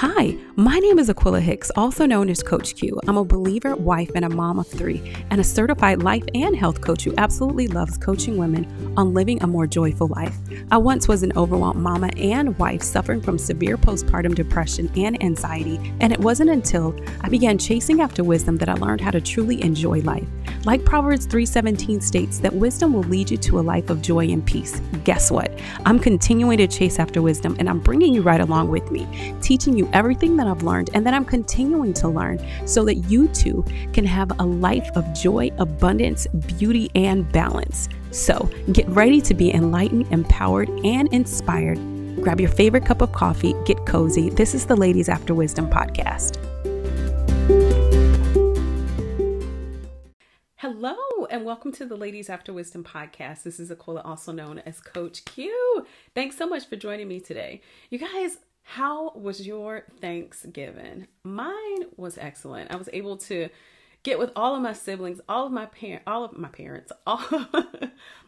Hi, my name is Aquilla Hicks, also known as Coach Q. I'm a believer, wife, and a mom of three, and a certified life and health coach who absolutely loves coaching women on living a more joyful life. I once was an overwhelmed mama and wife suffering from severe postpartum depression and anxiety, and it wasn't until I began chasing after wisdom that I learned how to truly enjoy life. Like Proverbs 3:17 states that wisdom will lead you to a life of joy and peace. Guess what? I'm continuing to chase after wisdom and I'm bringing you right along with me, teaching you everything that I've learned and that I'm continuing to learn so that you too can have a life of joy, abundance, beauty, and balance. So get ready to be enlightened, empowered, and inspired. Grab your favorite cup of coffee, get cozy. This is the Ladies After Wisdom podcast. And welcome to the Ladies After Wisdom podcast. This is Aquilla, also known as Coach Q. Thanks so much for joining me today. You guys, how was your Thanksgiving? Mine was excellent. I was able to get with all of my siblings, all of my parents, all of my parents, all,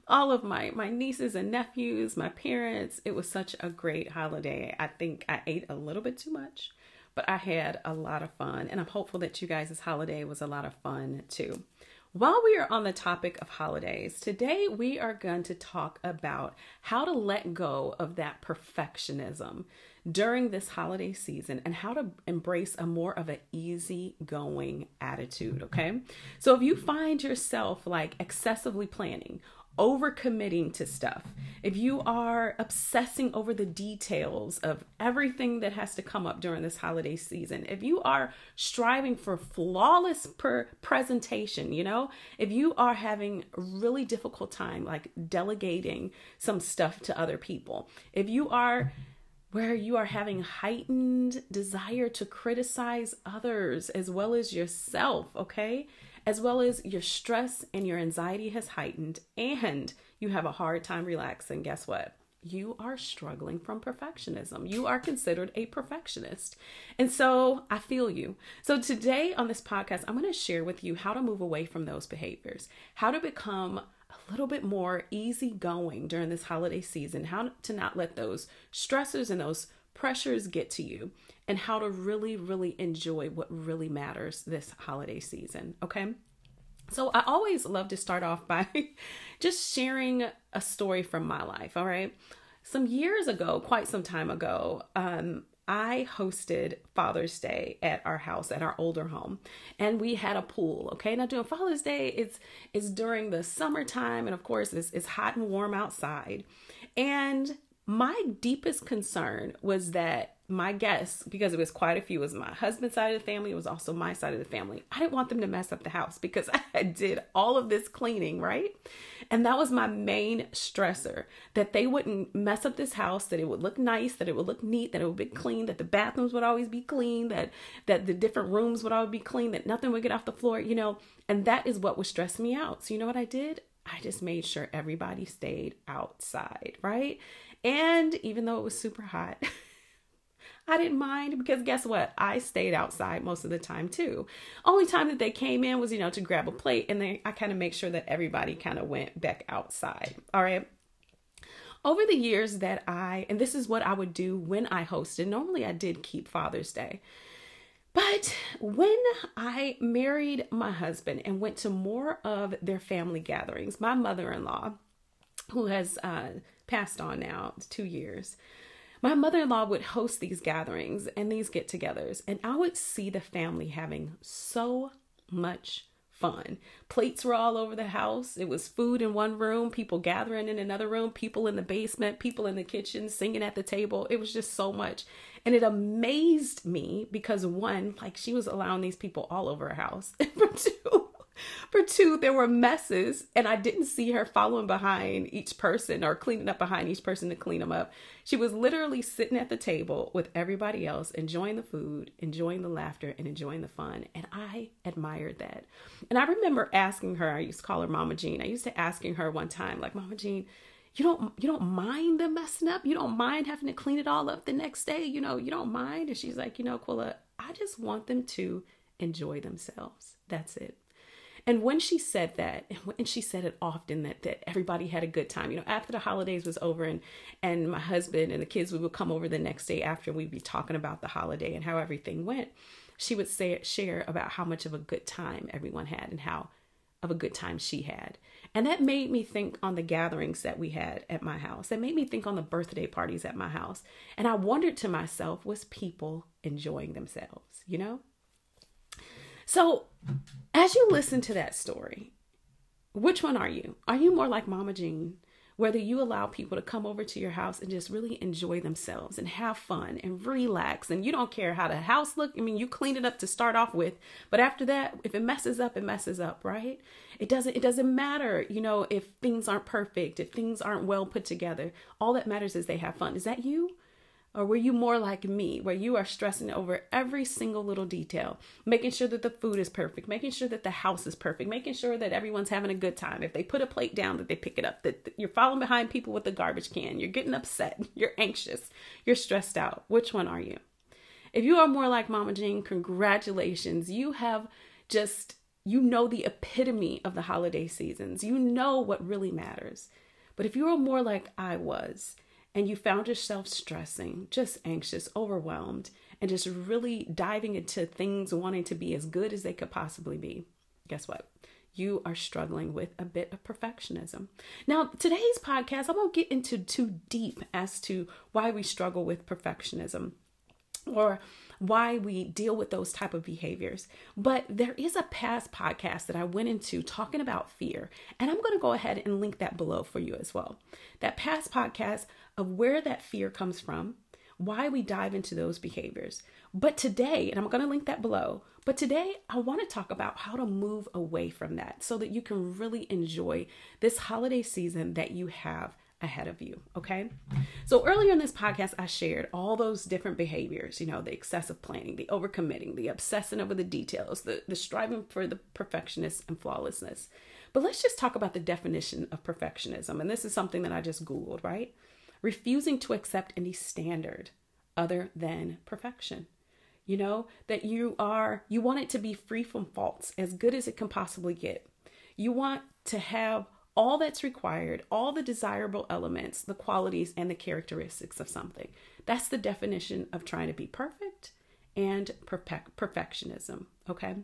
all of my my nieces and nephews, my parents. It was such a great holiday. I think I ate a little bit too much, but I had a lot of fun, and I'm hopeful that you guys' holiday was a lot of fun too. While we are on the topic of holidays, today we are going to talk about how to let go of that perfectionism during this holiday season and how to embrace a more of an easygoing attitude. Okay. So if you find yourself like excessively planning, overcommitting to stuff, if you are obsessing over the details of everything that has to come up during this holiday season, if you are striving for flawless per presentation, you know, if you are having a really difficult time like delegating some stuff to other people, if you are where you are having heightened desire to criticize others as well as yourself, okay? As well as your stress and your anxiety has heightened and you have a hard time relaxing, guess what? You are struggling from perfectionism. You are considered a perfectionist. And so I feel you. So today on this podcast, I'm going to share with you how to move away from those behaviors, how to become a little bit more easygoing during this holiday season, how to not let those stressors and those pressures get to you, and how to really, really enjoy what really matters this holiday season. Okay. So I always love to start off by just sharing a story from my life. All right. Some years ago, quite some time ago, um, I hosted Father's Day at our house, at our older home, and we had a pool. Okay, now doing Father's Day, it's it's during the summertime, and of course, it's, it's hot and warm outside. And my deepest concern was that my guests, because it was quite a few, it was my husband's side of the family, it was also my side of the family. I didn't want them to mess up the house because I did all of this cleaning, right? And that was my main stressor that they wouldn't mess up this house, that it would look nice, that it would look neat, that it would be clean, that the bathrooms would always be clean, that that the different rooms would always be clean, that nothing would get off the floor, you know. And that is what was stressing me out. So you know what I did? I just made sure everybody stayed outside, right? And even though it was super hot, I didn't mind because guess what? I stayed outside most of the time too. Only time that they came in was, you know, to grab a plate and then I kind of make sure that everybody kind of went back outside. All right. Over the years that I, and this is what I would do when I hosted, normally I did keep Father's Day. But when I married my husband and went to more of their family gatherings, my mother in law, who has uh, passed on now, two years, my mother in law would host these gatherings and these get togethers, and I would see the family having so much fun. Plates were all over the house. It was food in one room, people gathering in another room, people in the basement, people in the kitchen singing at the table. It was just so much. And it amazed me because one, like she was allowing these people all over her house. And for two, for two, there were messes, and I didn't see her following behind each person or cleaning up behind each person to clean them up. She was literally sitting at the table with everybody else, enjoying the food, enjoying the laughter, and enjoying the fun. And I admired that. And I remember asking her, I used to call her Mama Jean. I used to asking her one time, like, Mama Jean, you don't you don't mind them messing up you don't mind having to clean it all up the next day you know you don't mind and she's like you know Quilla I just want them to enjoy themselves that's it And when she said that, and she said it often that, that everybody had a good time. You know, after the holidays was over and and my husband and the kids we would come over the next day after we'd be talking about the holiday and how everything went, she would say share about how much of a good time everyone had and how of a good time she had. And that made me think on the gatherings that we had at my house. That made me think on the birthday parties at my house. And I wondered to myself, was people enjoying themselves, you know? So, as you listen to that story, which one are you? Are you more like Mama Jean, whether you allow people to come over to your house and just really enjoy themselves and have fun and relax and you don't care how the house look? I mean you clean it up to start off with but after that if it messes up it messes up right? It doesn't it doesn't matter you know if things aren't perfect if things aren't well put together. All that matters is they have fun. Is that you or were you more like me, where you are stressing over every single little detail, making sure that the food is perfect, making sure that the house is perfect, making sure that everyone's having a good time? If they put a plate down, that they pick it up, that you're following behind people with the garbage can, you're getting upset, you're anxious, you're stressed out. Which one are you? If you are more like Mama Jean, congratulations. You have just, you know, the epitome of the holiday seasons. You know what really matters. But if you are more like I was, and you found yourself stressing, just anxious, overwhelmed, and just really diving into things wanting to be as good as they could possibly be, guess what? You are struggling with a bit of perfectionism. Now, today's podcast, I won't get into too deep as to why we struggle with perfectionism or why we deal with those type of behaviors. But there is a past podcast that I went into talking about fear, and I'm going to go ahead and link that below for you as well. That past podcast of where that fear comes from, why we dive into those behaviors. But today, and I'm going to link that below, but today I want to talk about how to move away from that so that you can really enjoy this holiday season that you have ahead of you. Okay. So earlier in this podcast, I shared all those different behaviors, you know, the excessive planning, the overcommitting, the obsessing over the details, the, the striving for the perfectionist and flawlessness. But let's just talk about the definition of perfectionism. And this is something that I just Googled, right? Refusing to accept any standard other than perfection. You know, that you are, you want it to be free from faults, as good as it can possibly get. You want to have all that's required, all the desirable elements, the qualities, and the characteristics of something. That's the definition of trying to be perfect and perfect, perfectionism. Okay.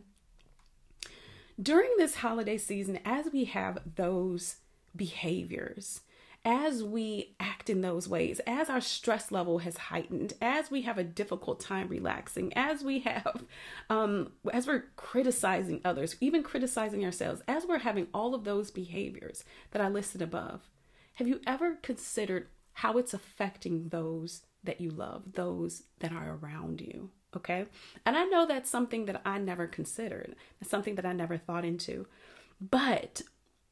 During this holiday season, as we have those behaviors, as we act in those ways, as our stress level has heightened, as we have a difficult time relaxing, as we have, um, as we're criticizing others, even criticizing ourselves, as we're having all of those behaviors that I listed above, have you ever considered how it's affecting those that you love, those that are around you? Okay. And I know that's something that I never considered, it's something that I never thought into. But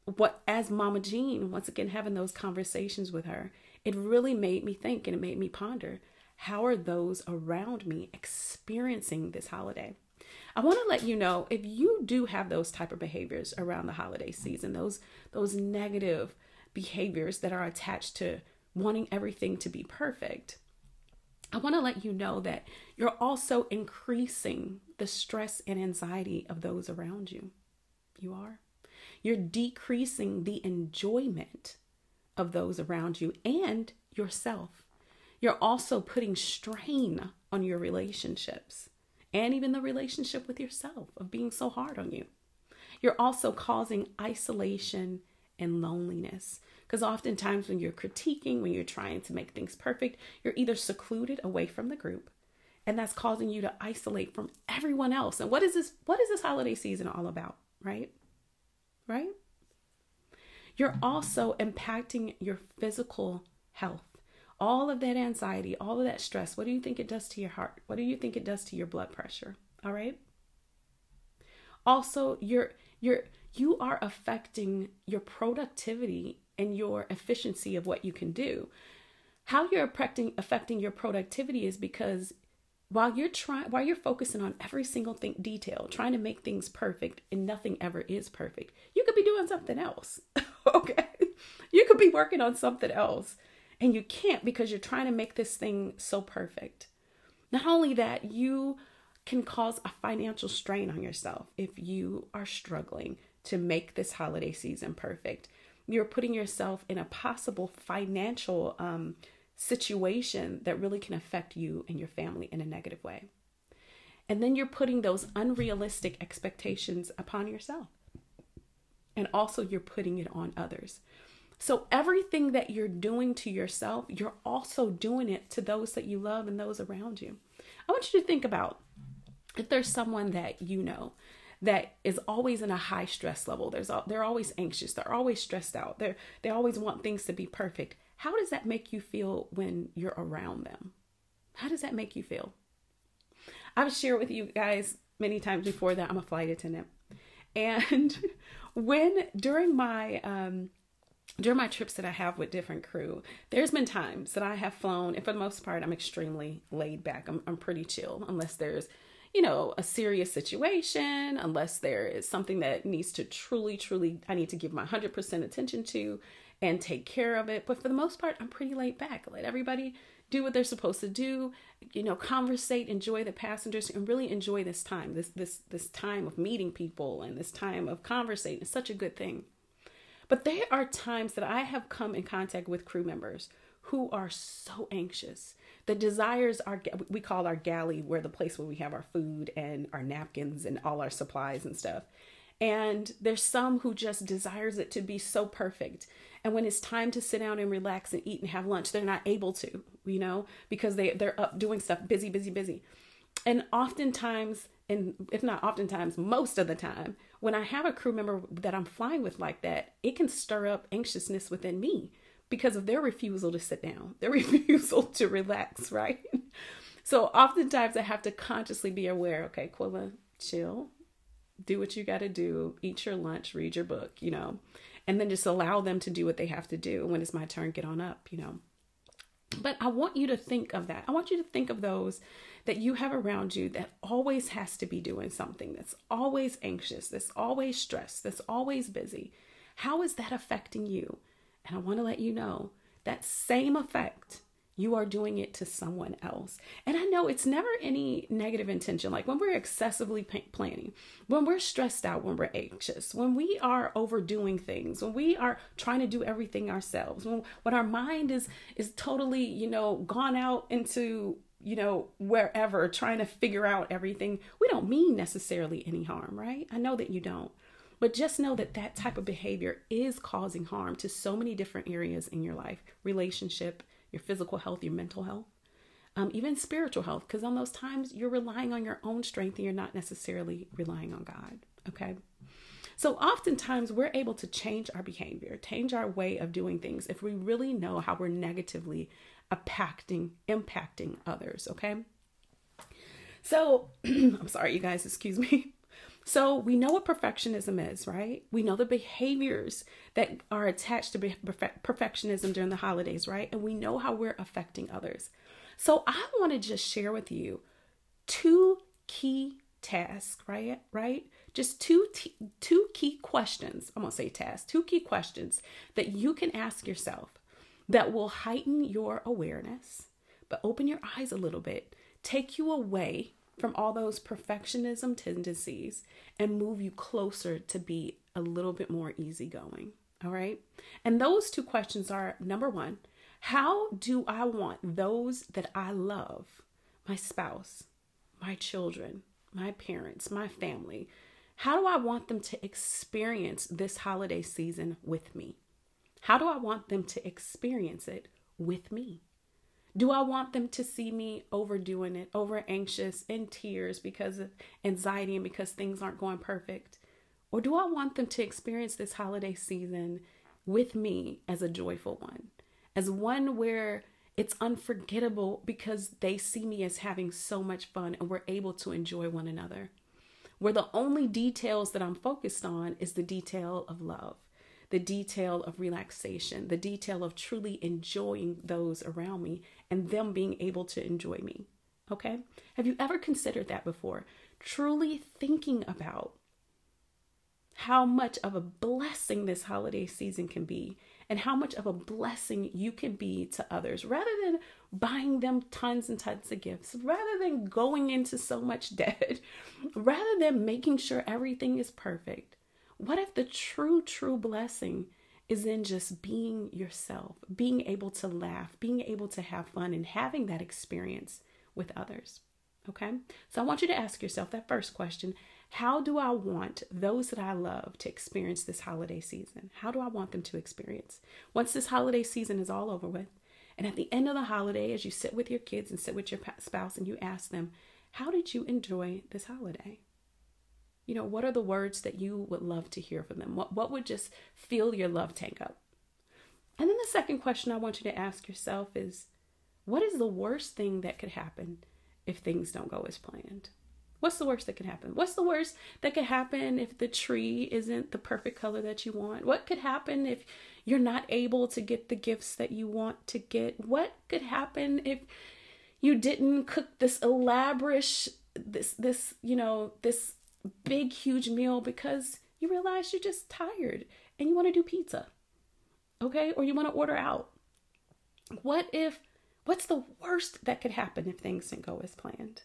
what as Mama Jean, once again having those conversations with her, it really made me think and it made me ponder how are those around me experiencing this holiday? I want to let you know if you do have those type of behaviors around the holiday season, those those negative behaviors that are attached to wanting everything to be perfect. I want to let you know that you're also increasing the stress and anxiety of those around you. You are. You're decreasing the enjoyment of those around you and yourself. You're also putting strain on your relationships and even the relationship with yourself of being so hard on you. You're also causing isolation and loneliness because oftentimes when you're critiquing, when you're trying to make things perfect, you're either secluded away from the group and that's causing you to isolate from everyone else. And what is this what is this holiday season all about, right? Right? You're also impacting your physical health. All of that anxiety, all of that stress, what do you think it does to your heart? What do you think it does to your blood pressure? All right? Also, you're you're you are affecting your productivity and your efficiency of what you can do. How you're affecting affecting your productivity is because while you're trying while you're focusing on every single thing detail trying to make things perfect and nothing ever is perfect you could be doing something else okay you could be working on something else and you can't because you're trying to make this thing so perfect not only that you can cause a financial strain on yourself if you are struggling to make this holiday season perfect. You're putting yourself in a possible financial um, situation that really can affect you and your family in a negative way. And then you're putting those unrealistic expectations upon yourself. And also, you're putting it on others. So, everything that you're doing to yourself, you're also doing it to those that you love and those around you. I want you to think about if there's someone that you know that is always in a high stress level. There's they're always anxious. They're always stressed out. They they always want things to be perfect. How does that make you feel when you're around them? How does that make you feel? I've shared with you guys many times before that I'm a flight attendant. And when during my um during my trips that I have with different crew, there's been times that I have flown, and for the most part, I'm extremely laid back. I'm, I'm pretty chill, unless there's, you know, a serious situation, unless there is something that needs to truly, truly, I need to give my 100% attention to and take care of it. But for the most part, I'm pretty laid back. Let everybody do what they're supposed to do, you know, conversate, enjoy the passengers, and really enjoy this time, this this this time of meeting people and this time of conversating. It's such a good thing. But there are times that I have come in contact with crew members who are so anxious. The desires are we call our galley where the place where we have our food and our napkins and all our supplies and stuff. And there's some who just desires it to be so perfect. And when it's time to sit down and relax and eat and have lunch, they're not able to, you know, because they, they're up doing stuff, busy, busy, busy. And oftentimes, and if not oftentimes, most of the time, when I have a crew member that I'm flying with like that, it can stir up anxiousness within me because of their refusal to sit down, their refusal to relax, right? So oftentimes I have to consciously be aware, okay, Quilla, chill, do what you got to do, eat your lunch, read your book, you know, and then just allow them to do what they have to do. When it's my turn, get on up, you know. But I want you to think of that. I want you to think of those that you have around you that always has to be doing something, that's always anxious, that's always stressed, that's always busy. How is that affecting you? And I want to let you know that same effect you are doing it to someone else. And I know it's never any negative intention. Like when we're excessively planning, when we're stressed out, when we're anxious, when we are overdoing things, when we are trying to do everything ourselves, when, when our mind is is totally, you know, gone out into you know, wherever trying to figure out everything, we don't mean necessarily any harm, right? I know that you don't. But just know that that type of behavior is causing harm to so many different areas in your life relationship, your physical health, your mental health, um, even spiritual health. Because on those times, you're relying on your own strength and you're not necessarily relying on God. Okay. So oftentimes we're able to change our behavior, change our way of doing things if we really know how we're negatively impacting impacting others, okay? So, I'm sorry you guys, excuse me. So, we know what perfectionism is, right? We know the behaviors that are attached to perfectionism during the holidays, right? And we know how we're affecting others. So, I want to just share with you two key tasks, right? Right? Just two t- two key questions. I'm going to say tasks, two key questions that you can ask yourself that will heighten your awareness, but open your eyes a little bit, take you away from all those perfectionism tendencies and move you closer to be a little bit more easygoing. All right. And those two questions are number one, how do I want those that I love, my spouse, my children, my parents, my family, how do I want them to experience this holiday season with me? How do I want them to experience it with me? Do I want them to see me overdoing it, over anxious, in tears because of anxiety and because things aren't going perfect? Or do I want them to experience this holiday season with me as a joyful one, as one where it's unforgettable because they see me as having so much fun and we're able to enjoy one another? Where the only details that I'm focused on is the detail of love the detail of relaxation, the detail of truly enjoying those around me and them being able to enjoy me. Okay? Have you ever considered that before? Truly thinking about how much of a blessing this holiday season can be and how much of a blessing you can be to others rather than buying them tons and tons of gifts, rather than going into so much debt, rather than making sure everything is perfect What if the true, true blessing is in just being yourself, being able to laugh, being able to have fun, and having that experience with others? Okay, so I want you to ask yourself that first question How do I want those that I love to experience this holiday season? How do I want them to experience? Once this holiday season is all over with, and at the end of the holiday, as you sit with your kids and sit with your spouse and you ask them, How did you enjoy this holiday? You know, what are the words that you would love to hear from them? What, what would just fill your love tank up? And then the second question I want you to ask yourself is what is the worst thing that could happen if things don't go as planned? What's the worst that could happen? What's the worst that could happen if the tree isn't the perfect color that you want? What could happen if you're not able to get the gifts that you want to get? What could happen if you didn't cook this elaborate this this, you know, this big huge meal because you realize you're just tired and you want to do pizza? Okay? Or you want to order out. What if what's the worst that could happen if things didn't go as planned?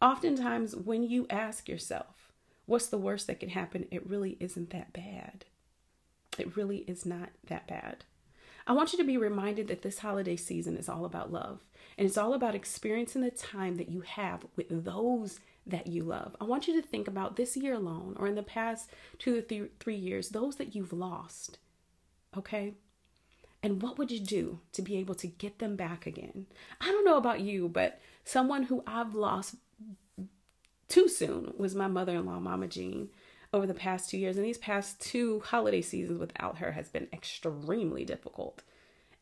Oftentimes, when you ask yourself, what's the worst that can happen, it really isn't that bad. It really is not that bad. I want you to be reminded that this holiday season is all about love and it's all about experiencing the time that you have with those that you love. I want you to think about this year alone or in the past two to three years, those that you've lost. Okay? And what would you do to be able to get them back again? I don't know about you, but someone who I've lost too soon was my mother in law, Mama Jean, over the past two years. And these past two holiday seasons without her has been extremely difficult.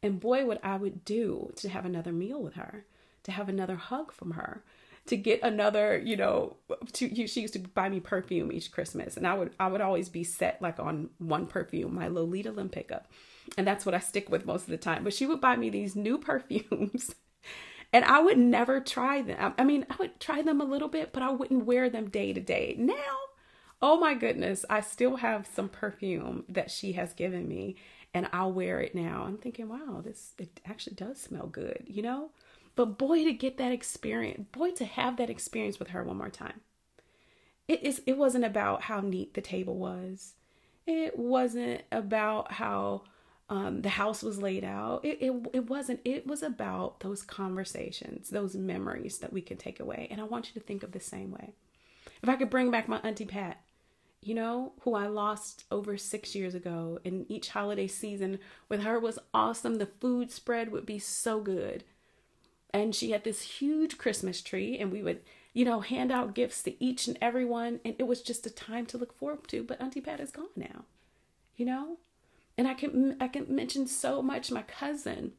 And boy, what I would do to have another meal with her, to have another hug from her, to get another, you know, to, she used to buy me perfume each Christmas, and I would I would always be set like on one perfume, my Lolita Lempicka, and that's what I stick with most of the time. But she would buy me these new perfumes and I would never try them. I mean, I would try them a little bit, but I wouldn't wear them day to day. Now, oh my goodness, I still have some perfume that she has given me and I'll wear it now. I'm thinking, wow, this it actually does smell good, you know? But boy to get that experience, boy to have that experience with her one more time. It is it wasn't about how neat the table was. It wasn't about how um, the house was laid out. It, it, it wasn't, it was about those conversations, those memories that we can take away. And I want you to think of the same way. If I could bring back my Auntie Pat, you know, who I lost over six years ago, and each holiday season with her was awesome. The food spread would be so good. And she had this huge Christmas tree, and we would, you know, hand out gifts to each and everyone. And it was just a time to look forward to. But Auntie Pat is gone now, you know? And I can I can mention so much my cousin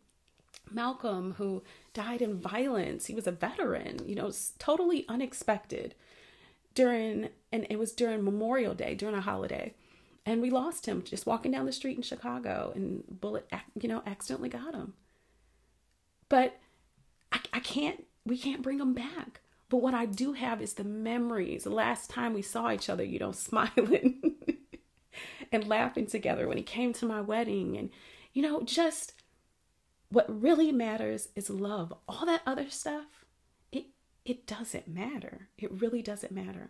Malcolm who died in violence. He was a veteran, you know, totally unexpected during and it was during Memorial Day, during a holiday. And we lost him just walking down the street in Chicago and bullet you know accidentally got him. But I, can't we can't bring them back. But what I do have is the memories. The last time we saw each other, you know, smiling and laughing together when he came to my wedding. And, you know, just what really matters is love. All that other stuff, it, it doesn't matter. It really doesn't matter.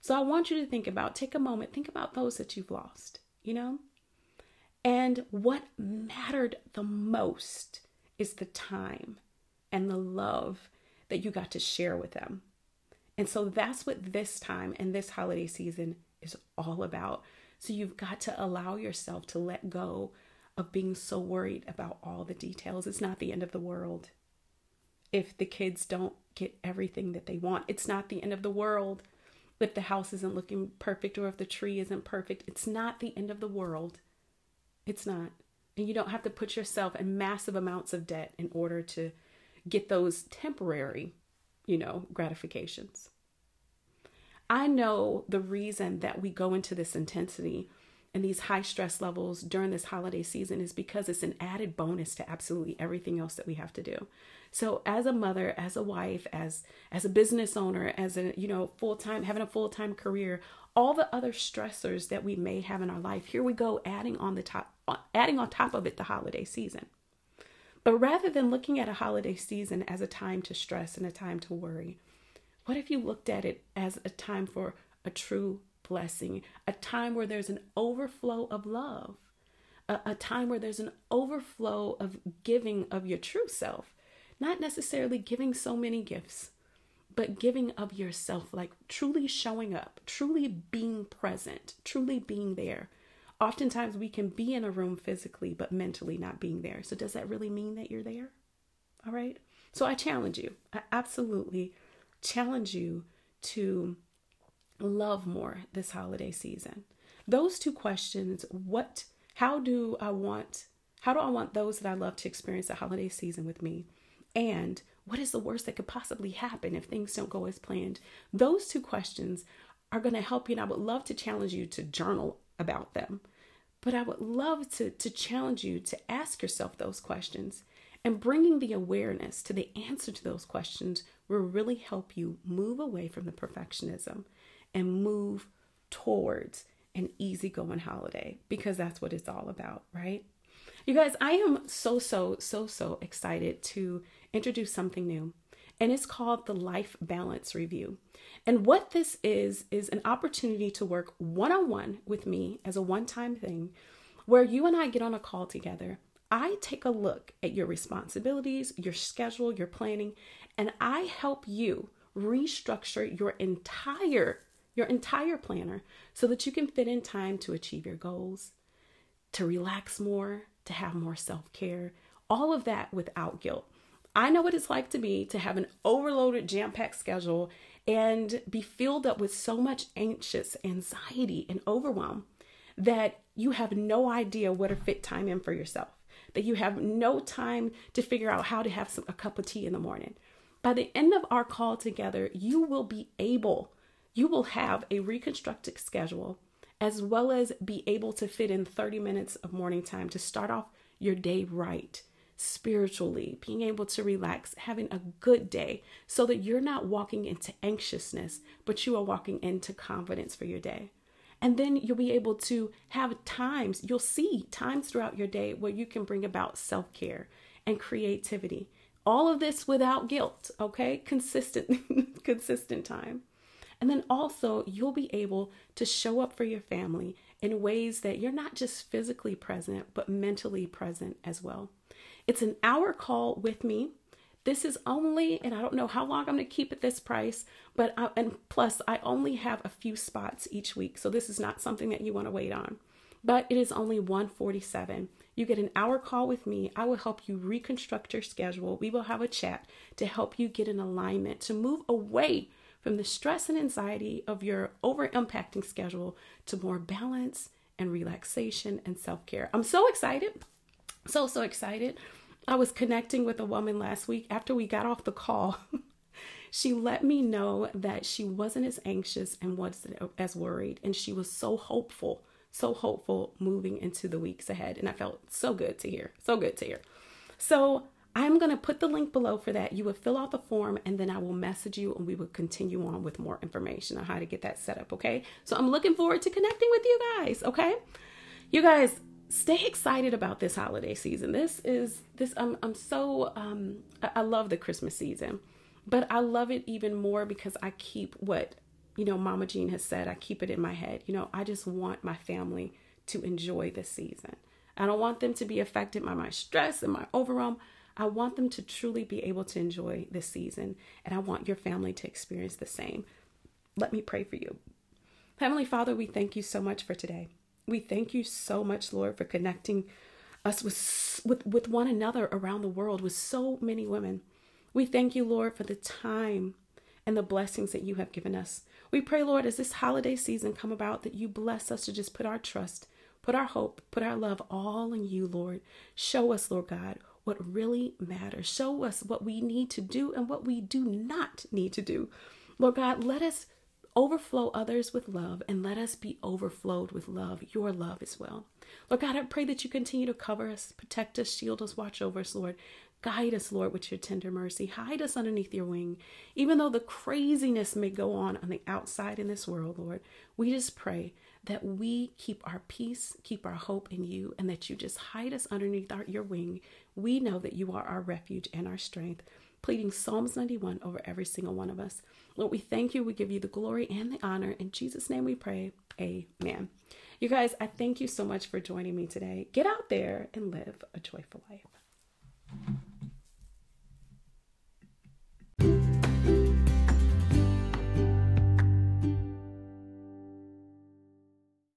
So I want you to think about, take a moment, think about those that you've lost, you know? And what mattered the most is the time and the love that you got to share with them. And so that's what this time and this holiday season is all about. So you've got to allow yourself to let go of being so worried about all the details. It's not the end of the world. If the kids don't get everything that they want, it's not the end of the world. If the house isn't looking perfect or if the tree isn't perfect, it's not the end of the world. It's not. And you don't have to put yourself in massive amounts of debt in order to get those temporary, you know, gratifications. I know the reason that we go into this intensity and these high stress levels during this holiday season is because it's an added bonus to absolutely everything else that we have to do. So as a mother, as a wife, as as a business owner, as a you know, full-time having a full-time career, all the other stressors that we may have in our life, here we go adding on the top adding on top of it the holiday season. But rather than looking at a holiday season as a time to stress and a time to worry, what if you looked at it as a time for a true blessing, a time where there's an overflow of love, a, a time where there's an overflow of giving of your true self, not necessarily giving so many gifts, but giving of yourself, like truly showing up, truly being present, truly being there. Oftentimes we can be in a room physically, but mentally not being there. So, does that really mean that you're there? All right. So, I challenge you, I absolutely challenge you to love more this holiday season. Those two questions, what how do I want how do I want those that I love to experience the holiday season with me? And what is the worst that could possibly happen if things don't go as planned? Those two questions are going to help you and I would love to challenge you to journal about them. But I would love to to challenge you to ask yourself those questions and bringing the awareness to the answer to those questions will really help you move away from the perfectionism and move towards an easygoing holiday because that's what it's all about, right? You guys, I am so, so, so, so excited to introduce something new, and it's called the Life Balance Review. And what this is, is an opportunity to work one on one with me as a one time thing where you and I get on a call together. I take a look at your responsibilities, your schedule, your planning, and I help you restructure your entire your entire planner so that you can fit in time to achieve your goals, to relax more, to have more self-care, all of that without guilt. I know what it's like to be to have an overloaded jam-packed schedule and be filled up with so much anxious anxiety and overwhelm that you have no idea where to fit time in for yourself that you have no time to figure out how to have some, a cup of tea in the morning. By the end of our call together, you will be able, you will have a reconstructed schedule as well as be able to fit in 30 minutes of morning time to start off your day right spiritually, being able to relax, having a good day so that you're not walking into anxiousness, but you are walking into confidence for your day. And then you'll be able to have times, you'll see times throughout your day where you can bring about self care and creativity all of this without guilt, okay? Consistent consistent time. And then also you'll be able to show up for your family in ways that you're not just physically present, but mentally present as well. It's an hour call with me. This is only, and I don't know how long I'm going to keep at this price, but I, and plus I only have a few spots each week, so this is not something that you want to wait on. But it is only 147. You get an hour call with me. I will help you reconstruct your schedule. We will have a chat to help you get in alignment to move away from the stress and anxiety of your over impacting schedule to more balance and relaxation and self care. I'm so excited. So, so excited. I was connecting with a woman last week after we got off the call. she let me know that she wasn't as anxious and wasn't as worried, and she was so hopeful so hopeful moving into the weeks ahead. And I felt so good to hear. So good to hear. So I'm going to put the link below for that. You will fill out the form and then I will message you and we will continue on with more information on how to get that set up. Okay. So I'm looking forward to connecting with you guys. Okay. You guys, stay excited about this holiday season. This is this I'm I'm so um I, love the Christmas season, but I love it even more because I keep what you know, Mama Jean has said, I keep it in my head. You know, I just want my family to enjoy this season. I don't want them to be affected by my stress and my overwhelm. I want them to truly be able to enjoy this season, and I want your family to experience the same. Let me pray for you. Heavenly Father, we thank you so much for today. We thank you so much, Lord, for connecting us with, with, with one another around the world with so many women. We thank you, Lord, for the time and the blessings that you have given us. We pray, Lord, as this holiday season come about, that you bless us to just put our trust, put our hope, put our love all in you, Lord. Show us, Lord God, what really matters. Show us what we need to do and what we do not need to do. Lord God, let us overflow others with love and let us be overflowed with love, your love as well. Lord God, I pray that you continue to cover us, protect us, shield us, watch over us, Lord. Guide us, Lord, with your tender mercy. Hide us underneath your wing. Even though the craziness may go on on the outside in this world, Lord, we just pray that we keep our peace, keep our hope in you, and that you just hide us underneath our, your wing. We know that you are our refuge and our strength, pleading Psalms 91 over every single one of us. Lord, we thank you. We give you the glory and the honor. In Jesus' name we pray. Amen. You guys, I thank you so much for joining me today. Get out there and live a joyful life.